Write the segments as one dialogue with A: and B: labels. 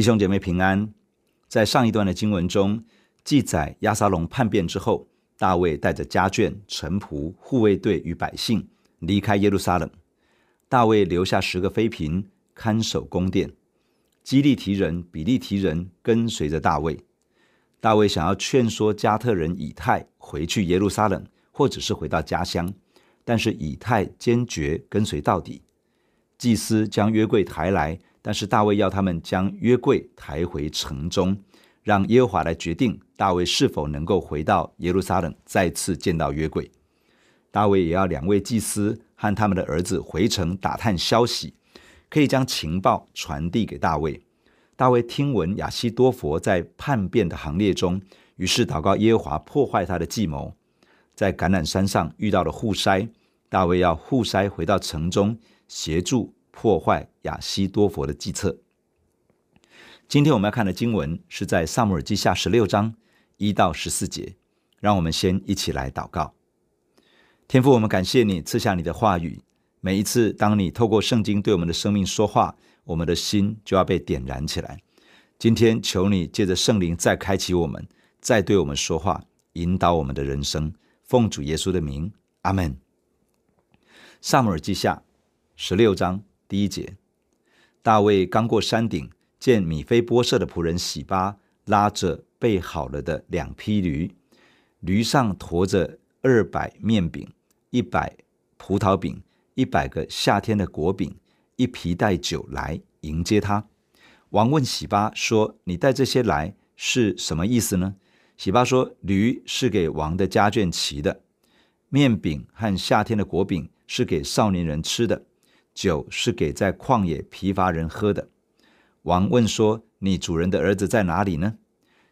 A: 弟兄姐妹平安。在上一段的经文中，记载亚撒龙叛变之后，大卫带着家眷、臣仆、护卫队与百姓离开耶路撒冷。大卫留下十个妃嫔看守宫殿，基利提人、比利提人跟随着大卫。大卫想要劝说加特人以太回去耶路撒冷，或者是回到家乡，但是以太坚决跟随到底。祭司将约柜抬来。但是大卫要他们将约柜抬回城中，让耶和华来决定大卫是否能够回到耶路撒冷，再次见到约柜。大卫也要两位祭司和他们的儿子回城打探消息，可以将情报传递给大卫。大卫听闻亚希多弗在叛变的行列中，于是祷告耶和华破坏他的计谋。在橄榄山上遇到了户筛，大卫要户筛回到城中协助。破坏亚西多佛的计策。今天我们要看的经文是在撒母耳记下十六章一到十四节。让我们先一起来祷告。天父，我们感谢你赐下你的话语。每一次当你透过圣经对我们的生命说话，我们的心就要被点燃起来。今天求你借着圣灵再开启我们，再对我们说话，引导我们的人生。奉主耶稣的名，阿门。撒母耳记下十六章。第一节，大卫刚过山顶，见米非波设的仆人洗巴拉着备好了的两匹驴，驴上驮着二百面饼、一百葡萄饼、一百个夏天的果饼、一皮袋酒来迎接他。王问洗巴说：“你带这些来是什么意思呢？”洗巴说：“驴是给王的家眷骑的，面饼和夏天的果饼是给少年人吃的。”酒是给在旷野疲乏人喝的。王问说：“你主人的儿子在哪里呢？”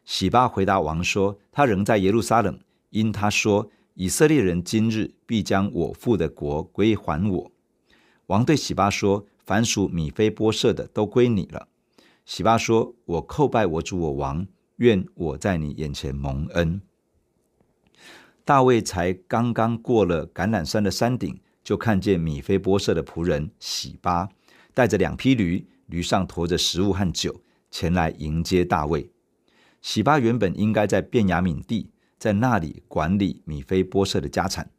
A: 洗巴回答王说：“他仍在耶路撒冷，因他说以色列人今日必将我父的国归还我。”王对洗巴说：“凡属米非波设的都归你了。”洗巴说：“我叩拜我主我王，愿我在你眼前蒙恩。”大卫才刚刚过了橄榄山的山顶。就看见米非波设的仆人洗巴带着两匹驴，驴上驮着食物和酒前来迎接大卫。洗巴原本应该在便雅悯地，在那里管理米非波设的家产。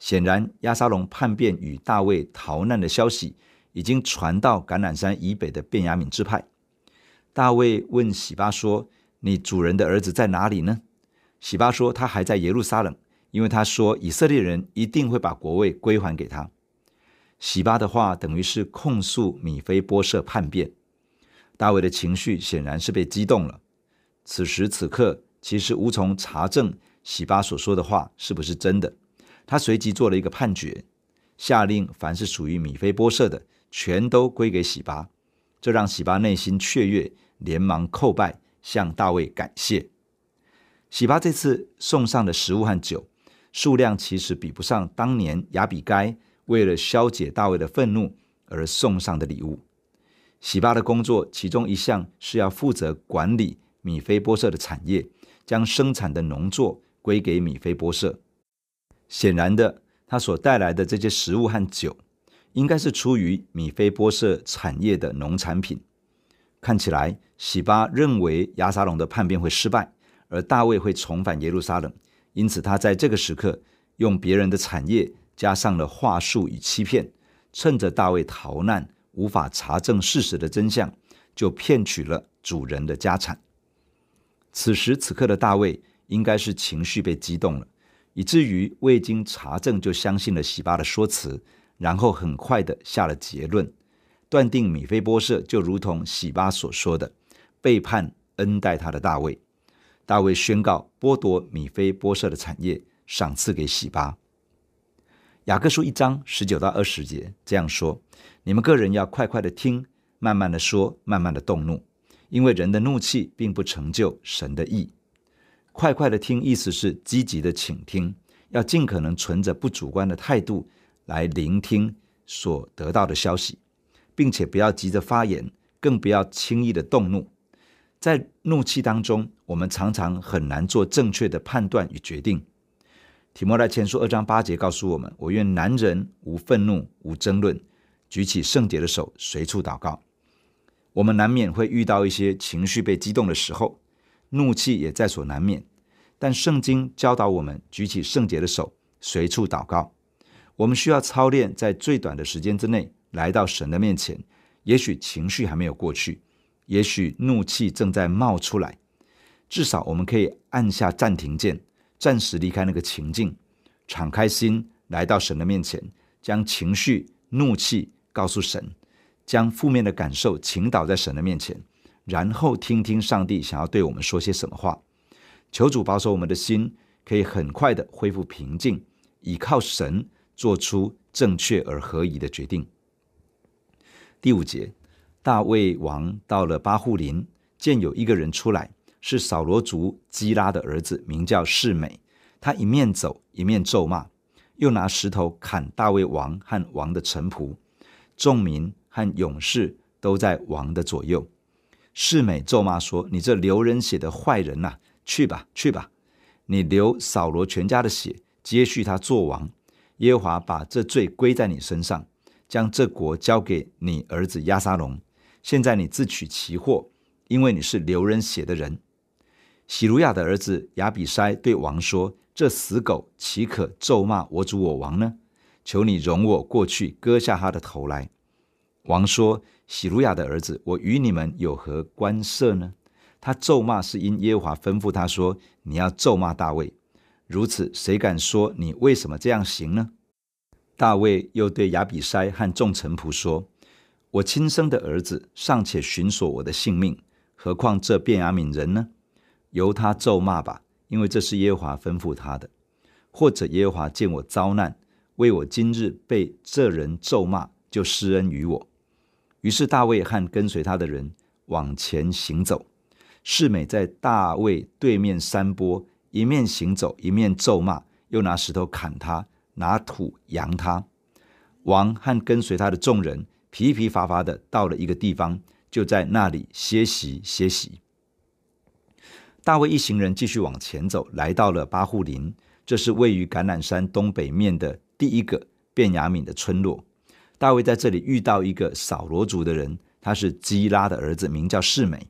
A: 显然，亚沙龙叛变与大卫逃难的消息已经传到橄榄山以北的便雅悯支派。大卫问洗巴说：“你主人的儿子在哪里呢？”洗巴说：“他还在耶路撒冷。”因为他说以色列人一定会把国位归还给他，洗巴的话等于是控诉米非波设叛变。大卫的情绪显然是被激动了。此时此刻，其实无从查证洗巴所说的话是不是真的。他随即做了一个判决，下令凡是属于米非波设的，全都归给洗巴。这让洗巴内心雀跃，连忙叩拜，向大卫感谢。洗巴这次送上的食物和酒。数量其实比不上当年亚比该为了消解大卫的愤怒而送上的礼物。洗巴的工作其中一项是要负责管理米非波设的产业，将生产的农作归给米非波设。显然的，他所带来的这些食物和酒，应该是出于米非波设产业的农产品。看起来，洗巴认为押沙龙的叛变会失败，而大卫会重返耶路撒冷。因此，他在这个时刻用别人的产业加上了话术与欺骗，趁着大卫逃难无法查证事实的真相，就骗取了主人的家产。此时此刻的大卫应该是情绪被激动了，以至于未经查证就相信了洗巴的说辞，然后很快的下了结论，断定米非波设就如同洗巴所说的，背叛恩待他的大卫。大卫宣告剥夺米非波设的产业，赏赐给洗巴。雅各书一章十九到二十节这样说：你们个人要快快的听，慢慢的说，慢慢的动怒，因为人的怒气并不成就神的意。快快的听，意思是积极的倾听，要尽可能存着不主观的态度来聆听所得到的消息，并且不要急着发言，更不要轻易的动怒。在怒气当中，我们常常很难做正确的判断与决定。提摩太前书二章八节告诉我们：“我愿男人无愤怒、无争论，举起圣洁的手，随处祷告。”我们难免会遇到一些情绪被激动的时候，怒气也在所难免。但圣经教导我们举起圣洁的手，随处祷告。我们需要操练在最短的时间之内来到神的面前。也许情绪还没有过去，也许怒气正在冒出来，至少我们可以按下暂停键，暂时离开那个情境，敞开心来到神的面前，将情绪、怒气告诉神，将负面的感受倾倒在神的面前，然后听听上帝想要对我们说些什么话。求主保守我们的心，可以很快的恢复平静，倚靠神做出正确而合宜的决定。第五节，大卫王到了巴户林，见有一个人出来，是扫罗族基拉的儿子，名叫示美。他一面走一面咒骂，又拿石头砍大卫王和王的臣仆，众民和勇士都在王的左右。示美咒骂说：“你这流人血的坏人呐、啊！”去吧，去吧！你流扫罗全家的血，接续他做王。耶和华把这罪归在你身上，将这国交给你儿子押沙龙。现在你自取其祸，因为你是流人血的人。洗鲁雅的儿子亚比筛对王说：“这死狗岂可咒骂我主我王呢？求你容我过去割下他的头来。”王说：“洗鲁雅的儿子，我与你们有何关涉呢？”他咒骂是因耶和华吩咐他说：“你要咒骂大卫。”如此，谁敢说你为什么这样行呢？大卫又对亚比筛和众臣仆说：“我亲生的儿子尚且寻索我的性命，何况这便雅悯人呢？由他咒骂吧，因为这是耶和华吩咐他的。或者耶和华见我遭难，为我今日被这人咒骂，就施恩于我。”于是大卫和跟随他的人往前行走。示美在大卫对面山坡，一面行走，一面咒骂，又拿石头砍他，拿土扬他。王和跟随他的众人疲疲乏乏的到了一个地方，就在那里歇息歇息。大卫一行人继续往前走，来到了巴户林，这是位于橄榄山东北面的第一个便雅悯的村落。大卫在这里遇到一个扫罗族的人，他是基拉的儿子，名叫示美。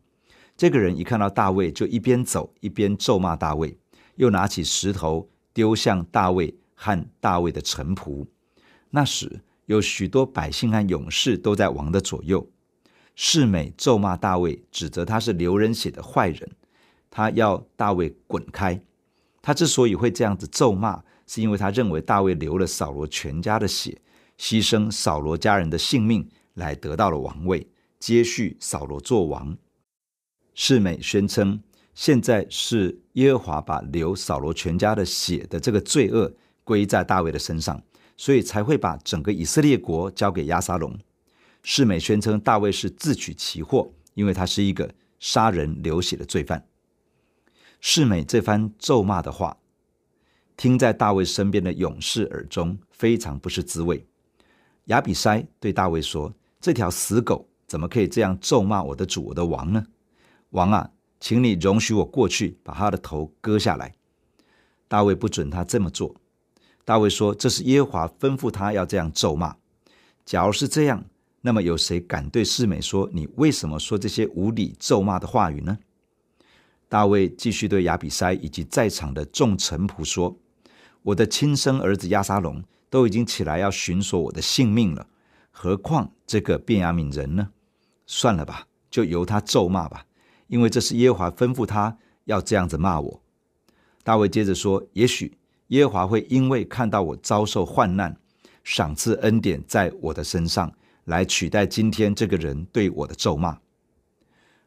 A: 这个人一看到大卫，就一边走一边咒骂大卫，又拿起石头丢向大卫和大卫的臣仆。那时有许多百姓和勇士都在王的左右。示美咒骂大卫，指责他是流人血的坏人，他要大卫滚开。他之所以会这样子咒骂，是因为他认为大卫流了扫罗全家的血，牺牲扫罗家人的性命，来得到了王位，接续扫罗做王。示美宣称，现在是耶和华把流扫罗全家的血的这个罪恶归在大卫的身上，所以才会把整个以色列国交给亚沙龙。世美宣称大卫是自取其祸，因为他是一个杀人流血的罪犯。世美这番咒骂的话，听在大卫身边的勇士耳中非常不是滋味。亚比筛对大卫说：“这条死狗怎么可以这样咒骂我的主，我的王呢？”王啊，请你容许我过去把他的头割下来。大卫不准他这么做。大卫说：“这是耶和华吩咐他要这样咒骂。假如是这样，那么有谁敢对示美说：你为什么说这些无理咒骂的话语呢？”大卫继续对亚比筛以及在场的众臣仆说：“我的亲生儿子押沙龙都已经起来要寻索我的性命了，何况这个便雅悯人呢？算了吧，就由他咒骂吧。”因为这是耶和华吩咐他要这样子骂我。大卫接着说：“也许耶和华会因为看到我遭受患难，赏赐恩典在我的身上，来取代今天这个人对我的咒骂。”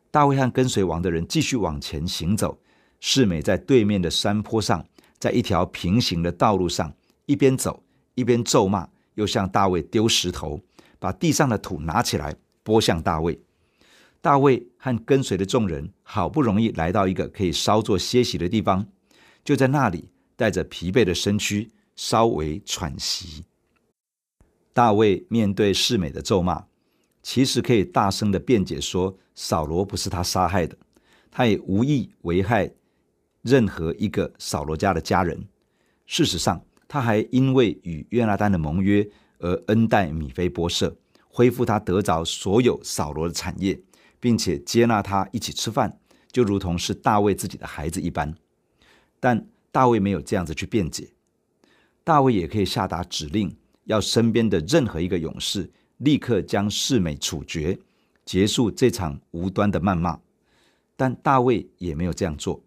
A: 大卫和跟随王的人继续往前行走。示美在对面的山坡上，在一条平行的道路上，一边走一边咒骂，又向大卫丢石头，把地上的土拿起来拨向大卫。大卫和跟随的众人好不容易来到一个可以稍作歇息的地方，就在那里带着疲惫的身躯稍微喘息。大卫面对示美的咒骂，其实可以大声的辩解说：扫罗不是他杀害的，他也无意危害任何一个扫罗家的家人。事实上，他还因为与约拿单的盟约而恩待米非波设，恢复他得着所有扫罗的产业。并且接纳他一起吃饭，就如同是大卫自己的孩子一般。但大卫没有这样子去辩解，大卫也可以下达指令，要身边的任何一个勇士立刻将示美处决，结束这场无端的谩骂。但大卫也没有这样做。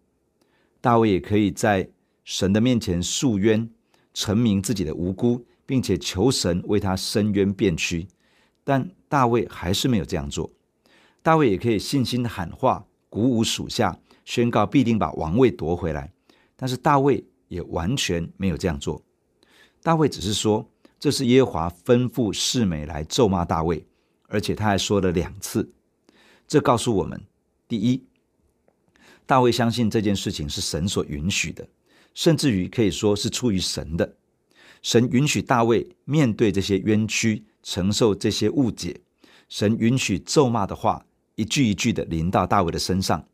A: 大卫也可以在神的面前诉冤，陈明自己的无辜，并且求神为他伸冤辩屈。但大卫还是没有这样做。大卫也可以信心喊话，鼓舞属下，宣告必定把王位夺回来。但是大卫也完全没有这样做。大卫只是说，这是耶和华吩咐示每来咒骂大卫，而且他还说了两次。这告诉我们：第一，大卫相信这件事情是神所允许的，甚至于可以说是出于神的。神允许大卫面对这些冤屈，承受这些误解。神允许咒骂的话一句一句的临到大卫的身上。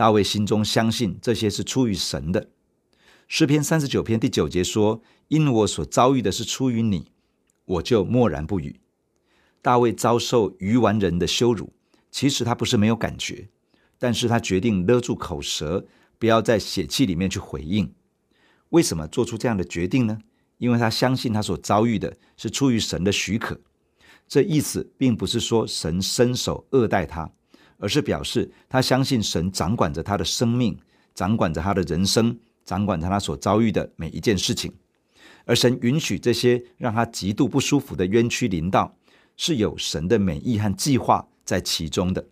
A: 大卫心中相信这些是出于神的。诗篇三十九篇第九节说：“因我所遭遇的是出于你，我就默然不语。”大卫遭受愚顽人的羞辱，其实他不是没有感觉，但是他决定勒住口舌，不要在血气里面去回应。为什么做出这样的决定呢？因为他相信他所遭遇的是出于神的许可。这意思并不是说神伸手恶待他，而是表示他相信神掌管着他的生命，掌管着他的人生，掌管着他所遭遇的每一件事情。而神允许这些让他极度不舒服的冤屈临到，是有神的美意和计划在其中的。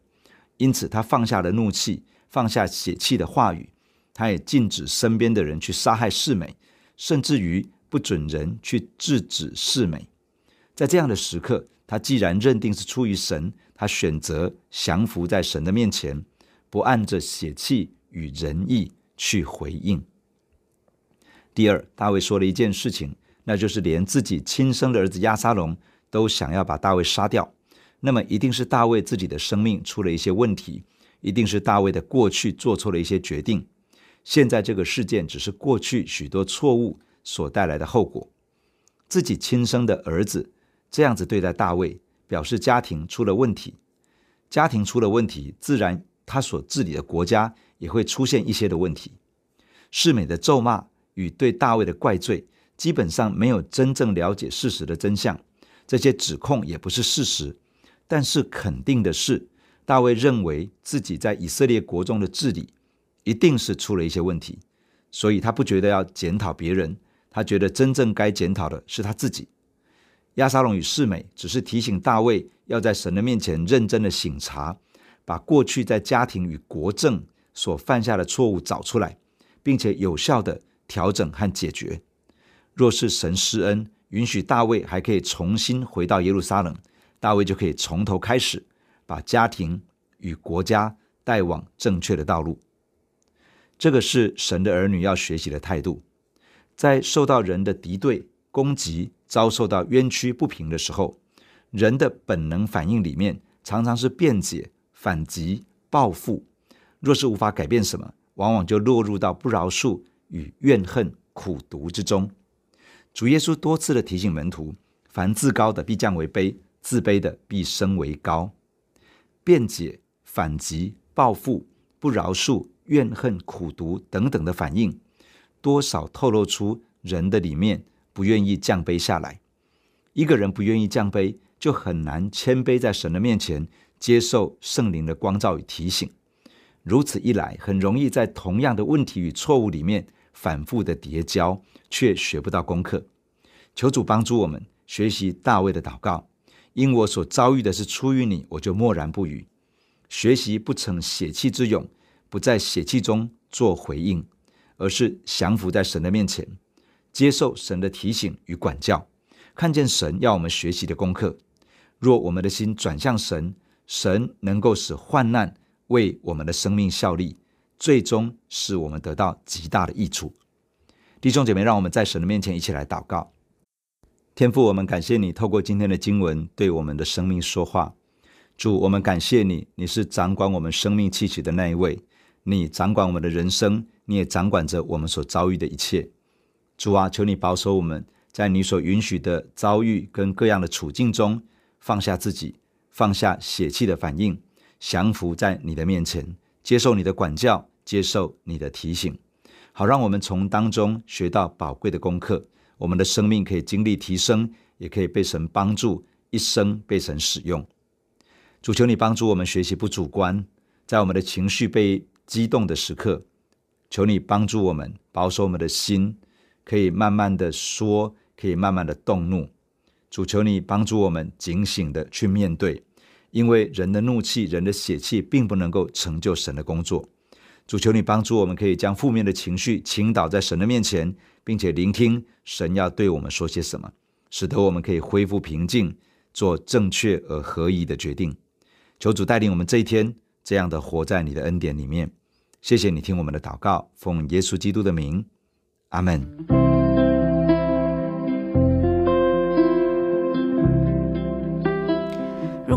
A: 因此，他放下了怒气，放下血气的话语，他也禁止身边的人去杀害世美，甚至于不准人去制止世美。在这样的时刻，他既然认定是出于神，他选择降服在神的面前，不按着血气与仁义去回应。第二，大卫说了一件事情，那就是连自己亲生的儿子押沙龙都想要把大卫杀掉。那么，一定是大卫自己的生命出了一些问题，一定是大卫的过去做错了一些决定。现在这个事件只是过去许多错误所带来的后果。自己亲生的儿子。这样子对待大卫，表示家庭出了问题。家庭出了问题，自然他所治理的国家也会出现一些的问题。示美的咒骂与对大卫的怪罪，基本上没有真正了解事实的真相。这些指控也不是事实，但是肯定的是，大卫认为自己在以色列国中的治理一定是出了一些问题，所以他不觉得要检讨别人，他觉得真正该检讨的是他自己。亚沙龙与示美只是提醒大卫要在神的面前认真的省察，把过去在家庭与国政所犯下的错误找出来，并且有效的调整和解决。若是神施恩，允许大卫还可以重新回到耶路撒冷，大卫就可以从头开始，把家庭与国家带往正确的道路。这个是神的儿女要学习的态度，在受到人的敌对攻击，遭受到冤屈不平的时候，人的本能反应里面常常是辩解、反击、报复。若是无法改变什么，往往就落入到不饶恕与怨恨、苦毒之中。主耶稣多次的提醒门徒：凡自高的必降为卑，自卑的必升为高。辩解、反击、报复、不饶恕、怨恨、苦毒等等的反应，多少透露出人的里面。不愿意降卑下来，一个人不愿意降卑，就很难谦卑在神的面前，接受圣灵的光照与提醒。如此一来，很容易在同样的问题与错误里面反复的叠交，却学不到功课。求主帮助我们学习大卫的祷告，因我所遭遇的是出于你，我就默然不语。学习不逞血气之勇，不在血气中做回应，而是降服在神的面前。接受神的提醒与管教，看见神要我们学习的功课。若我们的心转向神，神能够使患难为我们的生命效力，最终使我们得到极大的益处。弟兄姐妹，让我们在神的面前一起来祷告。天父，我们感谢你透过今天的经文对我们的生命说话。主，我们感谢你，你是掌管我们生命气息的那一位，你掌管我们的人生，你也掌管着我们所遭遇的一切。主啊，求你保守我们，在你所允许的遭遇跟各样的处境中，放下自己，放下血气的反应，降服在你的面前，接受你的管教，接受你的提醒，好让我们从当中学到宝贵的功课。我们的生命可以经历提升，也可以被神帮助，一生被神使用。主求你帮助我们学习不主观，在我们的情绪被激动的时刻，求你帮助我们保守我们的心，可以慢慢的说，可以慢慢的动怒。主求你帮助我们警醒的去面对，因为人的怒气、人的血气并不能够成就神的工作。主求你帮助我们，可以将负面的情绪倾倒在神的面前，并且聆听神要对我们说些什么，使得我们可以恢复平静，做正确而合宜的决定。求主带领我们这一天，这样的活在你的恩典里面。谢谢你听我们的祷告，奉耶稣基督的名，阿门。